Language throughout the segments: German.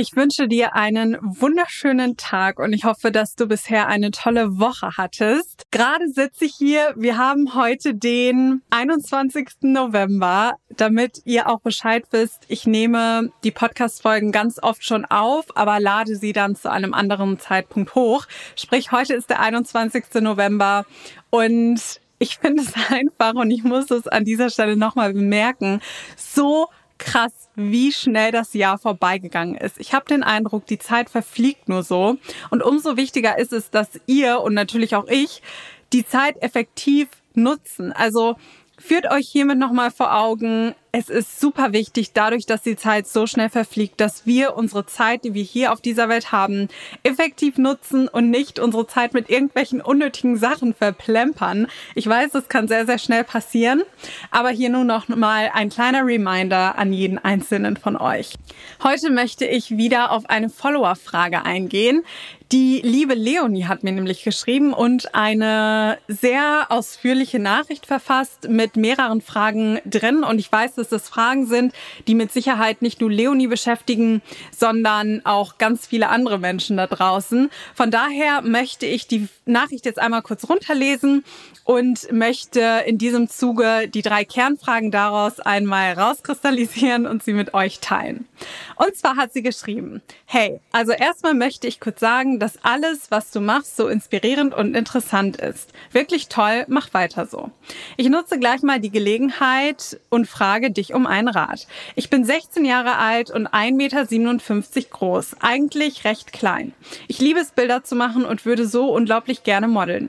Ich wünsche dir einen wunderschönen Tag und ich hoffe, dass du bisher eine tolle Woche hattest. Gerade sitze ich hier. Wir haben heute den 21. November, damit ihr auch Bescheid wisst. Ich nehme die Podcast-Folgen ganz oft schon auf, aber lade sie dann zu einem anderen Zeitpunkt hoch. Sprich, heute ist der 21. November und ich finde es einfach und ich muss es an dieser Stelle nochmal bemerken, so krass, wie schnell das Jahr vorbeigegangen ist. Ich habe den Eindruck, die Zeit verfliegt nur so. Und umso wichtiger ist es, dass ihr und natürlich auch ich die Zeit effektiv nutzen. Also Führt euch hiermit nochmal vor Augen, es ist super wichtig, dadurch, dass die Zeit so schnell verfliegt, dass wir unsere Zeit, die wir hier auf dieser Welt haben, effektiv nutzen und nicht unsere Zeit mit irgendwelchen unnötigen Sachen verplempern. Ich weiß, das kann sehr, sehr schnell passieren, aber hier nur noch mal ein kleiner Reminder an jeden einzelnen von euch. Heute möchte ich wieder auf eine Follower-Frage eingehen. Die liebe Leonie hat mir nämlich geschrieben und eine sehr ausführliche Nachricht verfasst mit mehreren Fragen drin. Und ich weiß, dass das Fragen sind, die mit Sicherheit nicht nur Leonie beschäftigen, sondern auch ganz viele andere Menschen da draußen. Von daher möchte ich die Nachricht jetzt einmal kurz runterlesen und möchte in diesem Zuge die drei Kernfragen daraus einmal rauskristallisieren und sie mit euch teilen. Und zwar hat sie geschrieben, hey, also erstmal möchte ich kurz sagen, dass alles, was du machst, so inspirierend und interessant ist. Wirklich toll, mach weiter so. Ich nutze gleich mal die Gelegenheit und frage dich um einen Rat. Ich bin 16 Jahre alt und 1,57 Meter groß, eigentlich recht klein. Ich liebe es, Bilder zu machen und würde so unglaublich gerne modeln.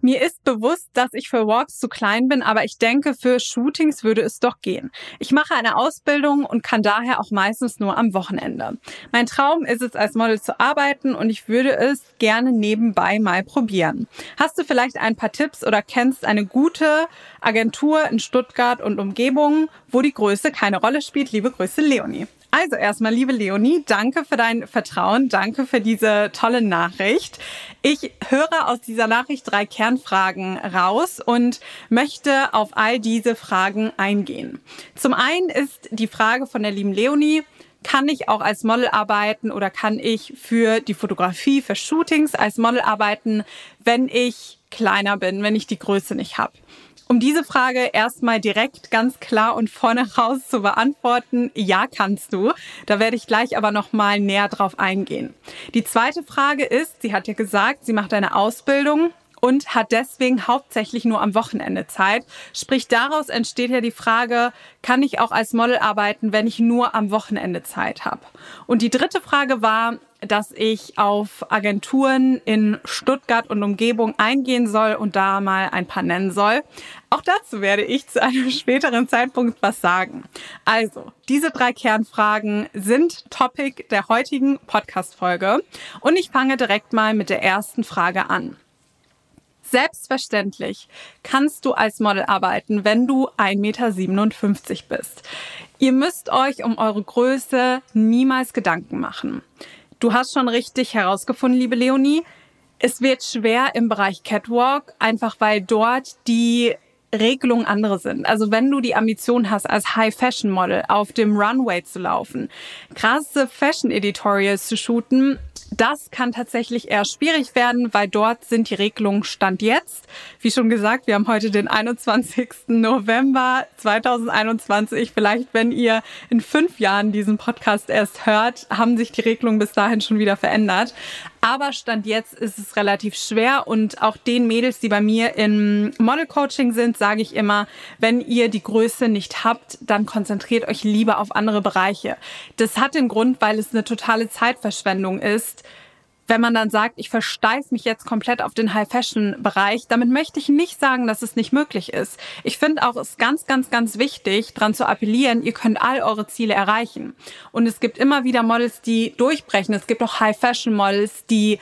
Mir ist bewusst, dass ich für Walks zu klein bin, aber ich denke, für Shootings würde es doch gehen. Ich mache eine Ausbildung und kann daher auch meistens nur am Wochenende. Mein Traum ist es, als Model zu arbeiten und ich würde es gerne nebenbei mal probieren. Hast du vielleicht ein paar Tipps oder kennst eine gute Agentur in Stuttgart und Umgebung, wo die Größe keine Rolle spielt? Liebe Grüße, Leonie. Also erstmal, liebe Leonie, danke für dein Vertrauen, danke für diese tolle Nachricht. Ich höre aus dieser Nachricht drei Kernfragen raus und möchte auf all diese Fragen eingehen. Zum einen ist die Frage von der lieben Leonie, kann ich auch als Model arbeiten oder kann ich für die Fotografie, für Shootings als Model arbeiten, wenn ich kleiner bin, wenn ich die Größe nicht habe? Um diese Frage erstmal direkt ganz klar und vorne raus zu beantworten, ja kannst du. Da werde ich gleich aber noch mal näher drauf eingehen. Die zweite Frage ist, sie hat ja gesagt, sie macht eine Ausbildung und hat deswegen hauptsächlich nur am Wochenende Zeit. Sprich, daraus entsteht ja die Frage, kann ich auch als Model arbeiten, wenn ich nur am Wochenende Zeit habe? Und die dritte Frage war, dass ich auf Agenturen in Stuttgart und Umgebung eingehen soll und da mal ein paar nennen soll. Auch dazu werde ich zu einem späteren Zeitpunkt was sagen. Also, diese drei Kernfragen sind Topic der heutigen Podcast-Folge und ich fange direkt mal mit der ersten Frage an. Selbstverständlich kannst du als Model arbeiten, wenn du 1,57 Meter bist. Ihr müsst euch um eure Größe niemals Gedanken machen. Du hast schon richtig herausgefunden, liebe Leonie. Es wird schwer im Bereich Catwalk, einfach weil dort die Regelungen andere sind. Also wenn du die Ambition hast, als High-Fashion-Model auf dem Runway zu laufen, krasse Fashion-Editorials zu shooten, das kann tatsächlich eher schwierig werden, weil dort sind die Regelungen Stand jetzt. Wie schon gesagt, wir haben heute den 21. November 2021. Vielleicht, wenn ihr in fünf Jahren diesen Podcast erst hört, haben sich die Regelungen bis dahin schon wieder verändert. Aber Stand jetzt ist es relativ schwer und auch den Mädels, die bei mir im Model Coaching sind, sage ich immer, wenn ihr die Größe nicht habt, dann konzentriert euch lieber auf andere Bereiche. Das hat den Grund, weil es eine totale Zeitverschwendung ist, wenn man dann sagt, ich versteife mich jetzt komplett auf den High-Fashion-Bereich, damit möchte ich nicht sagen, dass es nicht möglich ist. Ich finde auch, es ist ganz, ganz, ganz wichtig, daran zu appellieren, ihr könnt all eure Ziele erreichen. Und es gibt immer wieder Models, die durchbrechen. Es gibt auch High-Fashion-Models, die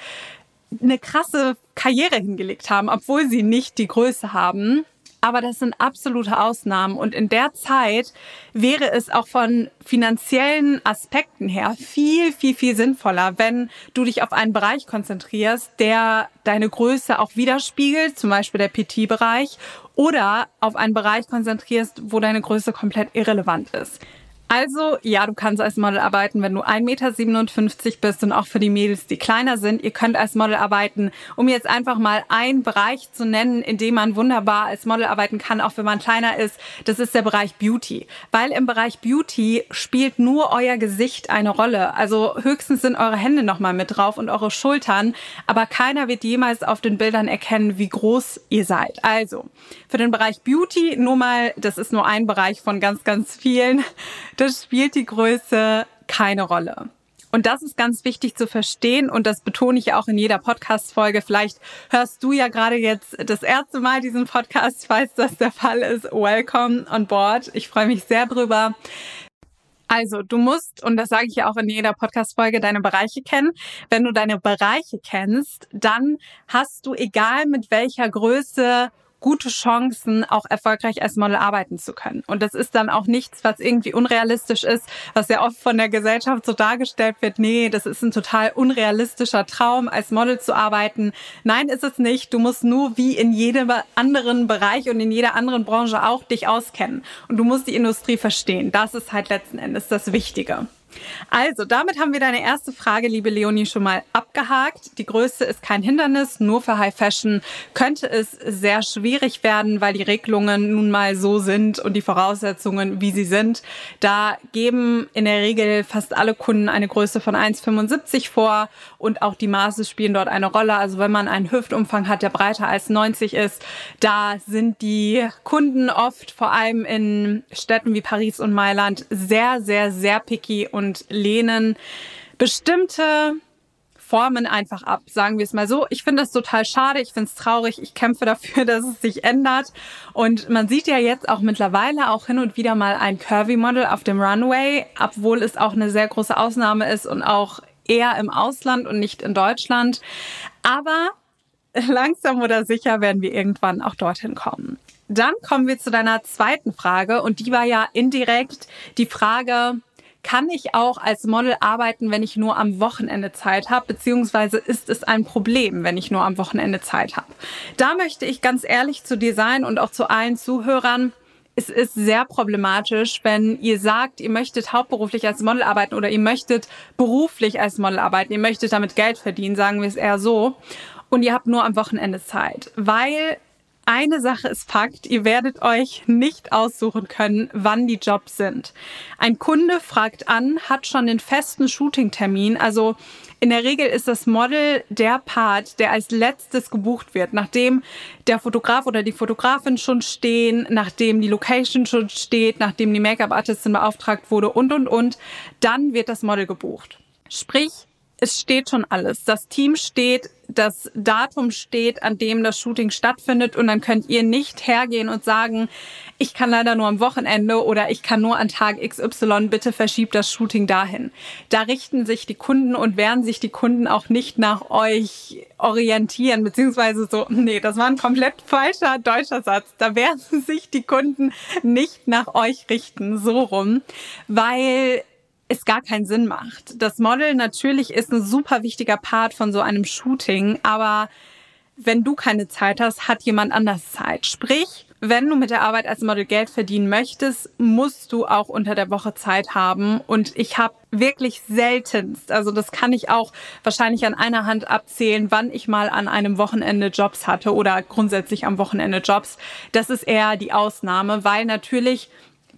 eine krasse Karriere hingelegt haben, obwohl sie nicht die Größe haben aber das sind absolute Ausnahmen. Und in der Zeit wäre es auch von finanziellen Aspekten her viel, viel, viel sinnvoller, wenn du dich auf einen Bereich konzentrierst, der deine Größe auch widerspiegelt, zum Beispiel der PT-Bereich, oder auf einen Bereich konzentrierst, wo deine Größe komplett irrelevant ist. Also, ja, du kannst als Model arbeiten, wenn du 1,57 Meter bist und auch für die Mädels, die kleiner sind. Ihr könnt als Model arbeiten, um jetzt einfach mal einen Bereich zu nennen, in dem man wunderbar als Model arbeiten kann, auch wenn man kleiner ist. Das ist der Bereich Beauty. Weil im Bereich Beauty spielt nur euer Gesicht eine Rolle. Also höchstens sind eure Hände nochmal mit drauf und eure Schultern. Aber keiner wird jemals auf den Bildern erkennen, wie groß ihr seid. Also, für den Bereich Beauty nur mal, das ist nur ein Bereich von ganz, ganz vielen das spielt die Größe keine Rolle. Und das ist ganz wichtig zu verstehen und das betone ich auch in jeder Podcast-Folge. Vielleicht hörst du ja gerade jetzt das erste Mal diesen Podcast, falls das der Fall ist. Welcome on board. Ich freue mich sehr drüber. Also, du musst, und das sage ich ja auch in jeder Podcast-Folge, deine Bereiche kennen. Wenn du deine Bereiche kennst, dann hast du, egal mit welcher Größe gute Chancen, auch erfolgreich als Model arbeiten zu können. Und das ist dann auch nichts, was irgendwie unrealistisch ist, was ja oft von der Gesellschaft so dargestellt wird. Nee, das ist ein total unrealistischer Traum, als Model zu arbeiten. Nein, ist es nicht. Du musst nur wie in jedem anderen Bereich und in jeder anderen Branche auch dich auskennen. Und du musst die Industrie verstehen. Das ist halt letzten Endes das Wichtige. Also, damit haben wir deine erste Frage, liebe Leonie, schon mal abgehakt. Die Größe ist kein Hindernis, nur für High Fashion könnte es sehr schwierig werden, weil die Regelungen nun mal so sind und die Voraussetzungen, wie sie sind. Da geben in der Regel fast alle Kunden eine Größe von 1,75 vor und auch die Maße spielen dort eine Rolle. Also, wenn man einen Hüftumfang hat, der breiter als 90 ist, da sind die Kunden oft, vor allem in Städten wie Paris und Mailand, sehr, sehr, sehr picky und und lehnen bestimmte Formen einfach ab, sagen wir es mal so. Ich finde das total schade, ich finde es traurig, ich kämpfe dafür, dass es sich ändert. Und man sieht ja jetzt auch mittlerweile auch hin und wieder mal ein Curvy-Model auf dem Runway, obwohl es auch eine sehr große Ausnahme ist und auch eher im Ausland und nicht in Deutschland. Aber langsam oder sicher werden wir irgendwann auch dorthin kommen. Dann kommen wir zu deiner zweiten Frage und die war ja indirekt die Frage, kann ich auch als Model arbeiten, wenn ich nur am Wochenende Zeit habe, beziehungsweise ist es ein Problem, wenn ich nur am Wochenende Zeit habe? Da möchte ich ganz ehrlich zu dir sein und auch zu allen Zuhörern, es ist sehr problematisch, wenn ihr sagt, ihr möchtet hauptberuflich als Model arbeiten oder ihr möchtet beruflich als Model arbeiten, ihr möchtet damit Geld verdienen, sagen wir es eher so, und ihr habt nur am Wochenende Zeit, weil eine Sache ist Fakt, ihr werdet euch nicht aussuchen können, wann die Jobs sind. Ein Kunde fragt an, hat schon den festen Shooting-Termin, also in der Regel ist das Model der Part, der als letztes gebucht wird, nachdem der Fotograf oder die Fotografin schon stehen, nachdem die Location schon steht, nachdem die Make-up-Artistin beauftragt wurde und, und, und. Dann wird das Model gebucht. Sprich, es steht schon alles. Das Team steht, das Datum steht, an dem das Shooting stattfindet und dann könnt ihr nicht hergehen und sagen, ich kann leider nur am Wochenende oder ich kann nur an Tag XY, bitte verschiebt das Shooting dahin. Da richten sich die Kunden und werden sich die Kunden auch nicht nach euch orientieren, beziehungsweise so, nee, das war ein komplett falscher deutscher Satz. Da werden sich die Kunden nicht nach euch richten, so rum, weil es gar keinen Sinn macht. Das Model natürlich ist ein super wichtiger Part von so einem Shooting, aber wenn du keine Zeit hast, hat jemand anders Zeit. Sprich, wenn du mit der Arbeit als Model Geld verdienen möchtest, musst du auch unter der Woche Zeit haben. Und ich habe wirklich seltenst, also das kann ich auch wahrscheinlich an einer Hand abzählen, wann ich mal an einem Wochenende Jobs hatte oder grundsätzlich am Wochenende Jobs. Das ist eher die Ausnahme, weil natürlich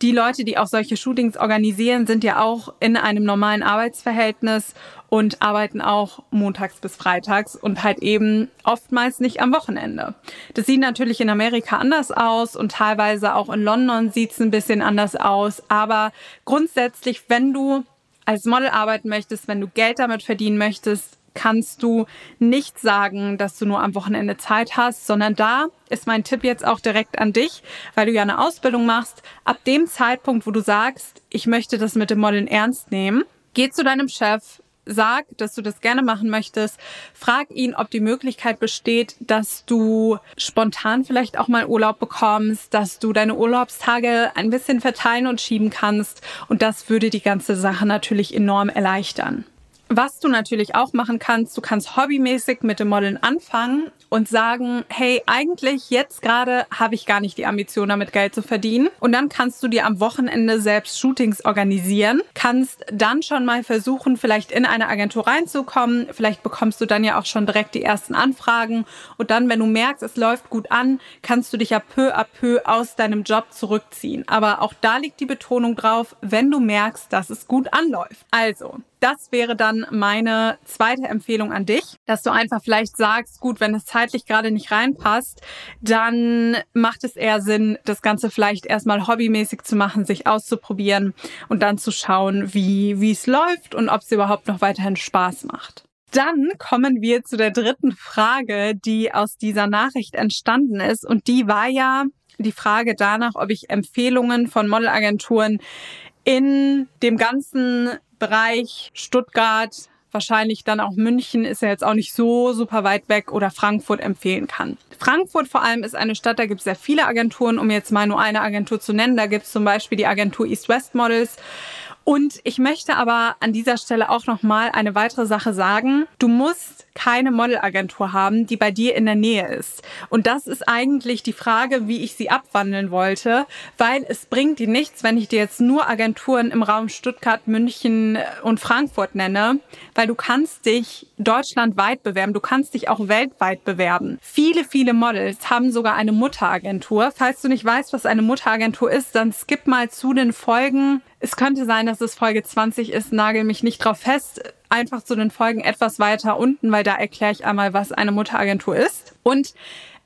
die Leute, die auch solche Shootings organisieren, sind ja auch in einem normalen Arbeitsverhältnis und arbeiten auch montags bis freitags und halt eben oftmals nicht am Wochenende. Das sieht natürlich in Amerika anders aus und teilweise auch in London sieht es ein bisschen anders aus. Aber grundsätzlich, wenn du als Model arbeiten möchtest, wenn du Geld damit verdienen möchtest, kannst du nicht sagen, dass du nur am Wochenende Zeit hast, sondern da ist mein Tipp jetzt auch direkt an dich, weil du ja eine Ausbildung machst. Ab dem Zeitpunkt, wo du sagst, ich möchte das mit dem Modeln ernst nehmen, geh zu deinem Chef, sag, dass du das gerne machen möchtest. Frag ihn, ob die Möglichkeit besteht, dass du spontan vielleicht auch mal Urlaub bekommst, dass du deine Urlaubstage ein bisschen verteilen und schieben kannst. Und das würde die ganze Sache natürlich enorm erleichtern. Was du natürlich auch machen kannst, du kannst hobbymäßig mit dem Modeln anfangen und sagen, hey, eigentlich jetzt gerade habe ich gar nicht die Ambition, damit Geld zu verdienen. Und dann kannst du dir am Wochenende selbst Shootings organisieren, kannst dann schon mal versuchen, vielleicht in eine Agentur reinzukommen. Vielleicht bekommst du dann ja auch schon direkt die ersten Anfragen. Und dann, wenn du merkst, es läuft gut an, kannst du dich ja peu à peu aus deinem Job zurückziehen. Aber auch da liegt die Betonung drauf, wenn du merkst, dass es gut anläuft. Also, das wäre dann meine zweite Empfehlung an dich, dass du einfach vielleicht sagst, gut, wenn es zeitlich gerade nicht reinpasst, dann macht es eher Sinn, das Ganze vielleicht erstmal hobbymäßig zu machen, sich auszuprobieren und dann zu schauen, wie, wie es läuft und ob es überhaupt noch weiterhin Spaß macht. Dann kommen wir zu der dritten Frage, die aus dieser Nachricht entstanden ist. Und die war ja die Frage danach, ob ich Empfehlungen von Modelagenturen in dem ganzen Bereich Stuttgart, wahrscheinlich dann auch München ist ja jetzt auch nicht so super weit weg oder Frankfurt empfehlen kann. Frankfurt vor allem ist eine Stadt, da gibt es sehr viele Agenturen, um jetzt mal nur eine Agentur zu nennen. Da gibt es zum Beispiel die Agentur East West Models und ich möchte aber an dieser Stelle auch noch mal eine weitere Sache sagen. Du musst keine Modelagentur haben, die bei dir in der Nähe ist. Und das ist eigentlich die Frage, wie ich sie abwandeln wollte, weil es bringt dir nichts, wenn ich dir jetzt nur Agenturen im Raum Stuttgart, München und Frankfurt nenne, weil du kannst dich deutschlandweit bewerben, du kannst dich auch weltweit bewerben. Viele, viele Models haben sogar eine Mutteragentur. Falls du nicht weißt, was eine Mutteragentur ist, dann skip mal zu den Folgen es könnte sein, dass es Folge 20 ist, nagel mich nicht drauf fest. Einfach zu den Folgen etwas weiter unten, weil da erkläre ich einmal, was eine Mutteragentur ist. Und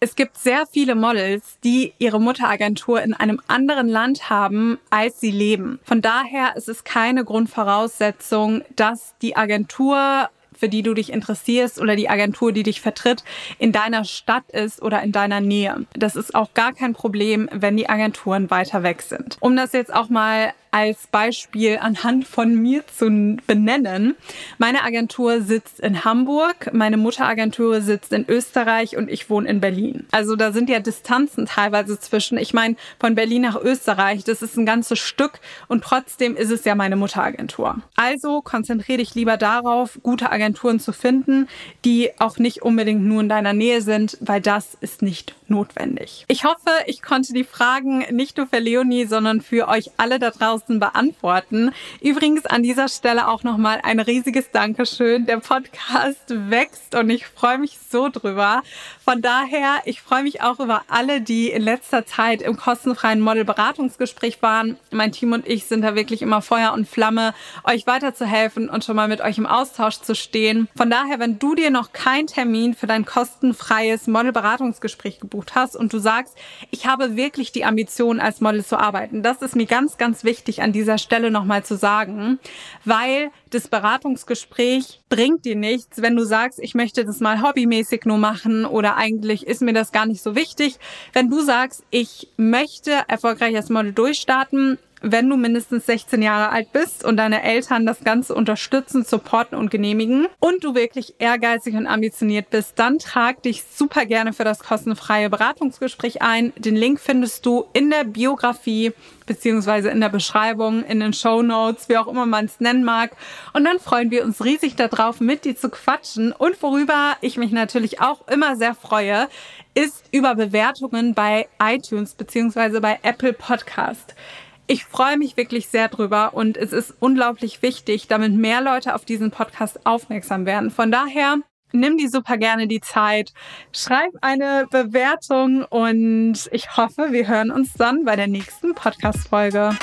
es gibt sehr viele Models, die ihre Mutteragentur in einem anderen Land haben, als sie leben. Von daher ist es keine Grundvoraussetzung, dass die Agentur für die du dich interessierst oder die Agentur, die dich vertritt, in deiner Stadt ist oder in deiner Nähe. Das ist auch gar kein Problem, wenn die Agenturen weiter weg sind. Um das jetzt auch mal als Beispiel anhand von mir zu benennen. Meine Agentur sitzt in Hamburg, meine Mutteragentur sitzt in Österreich und ich wohne in Berlin. Also da sind ja Distanzen teilweise zwischen. Ich meine, von Berlin nach Österreich, das ist ein ganzes Stück und trotzdem ist es ja meine Mutteragentur. Also konzentriere dich lieber darauf, gute Agenturen zu finden, die auch nicht unbedingt nur in deiner Nähe sind, weil das ist nicht notwendig. Ich hoffe, ich konnte die Fragen nicht nur für Leonie, sondern für euch alle da draußen draußen beantworten. Übrigens an dieser Stelle auch nochmal ein riesiges Dankeschön. Der Podcast wächst und ich freue mich so drüber. Von daher, ich freue mich auch über alle, die in letzter Zeit im kostenfreien Model-Beratungsgespräch waren. Mein Team und ich sind da wirklich immer Feuer und Flamme, euch weiterzuhelfen und schon mal mit euch im Austausch zu stehen. Von daher, wenn du dir noch keinen Termin für dein kostenfreies Model-Beratungsgespräch gebucht hast und du sagst, ich habe wirklich die Ambition, als Model zu arbeiten, das ist mir ganz, ganz wichtig an dieser Stelle nochmal zu sagen, weil das Beratungsgespräch bringt dir nichts, wenn du sagst, ich möchte das mal hobbymäßig nur machen oder eigentlich ist mir das gar nicht so wichtig. Wenn du sagst, ich möchte erfolgreich als Model durchstarten, wenn du mindestens 16 Jahre alt bist und deine Eltern das Ganze unterstützen, supporten und genehmigen und du wirklich ehrgeizig und ambitioniert bist, dann trag dich super gerne für das kostenfreie Beratungsgespräch ein. Den Link findest du in der Biografie beziehungsweise in der Beschreibung, in den Show Notes, wie auch immer man es nennen mag. Und dann freuen wir uns riesig darauf, mit dir zu quatschen. Und worüber ich mich natürlich auch immer sehr freue, ist über Bewertungen bei iTunes beziehungsweise bei Apple Podcast. Ich freue mich wirklich sehr drüber und es ist unglaublich wichtig, damit mehr Leute auf diesen Podcast aufmerksam werden. Von daher nimm die super gerne die Zeit, schreib eine Bewertung und ich hoffe, wir hören uns dann bei der nächsten Podcast-Folge.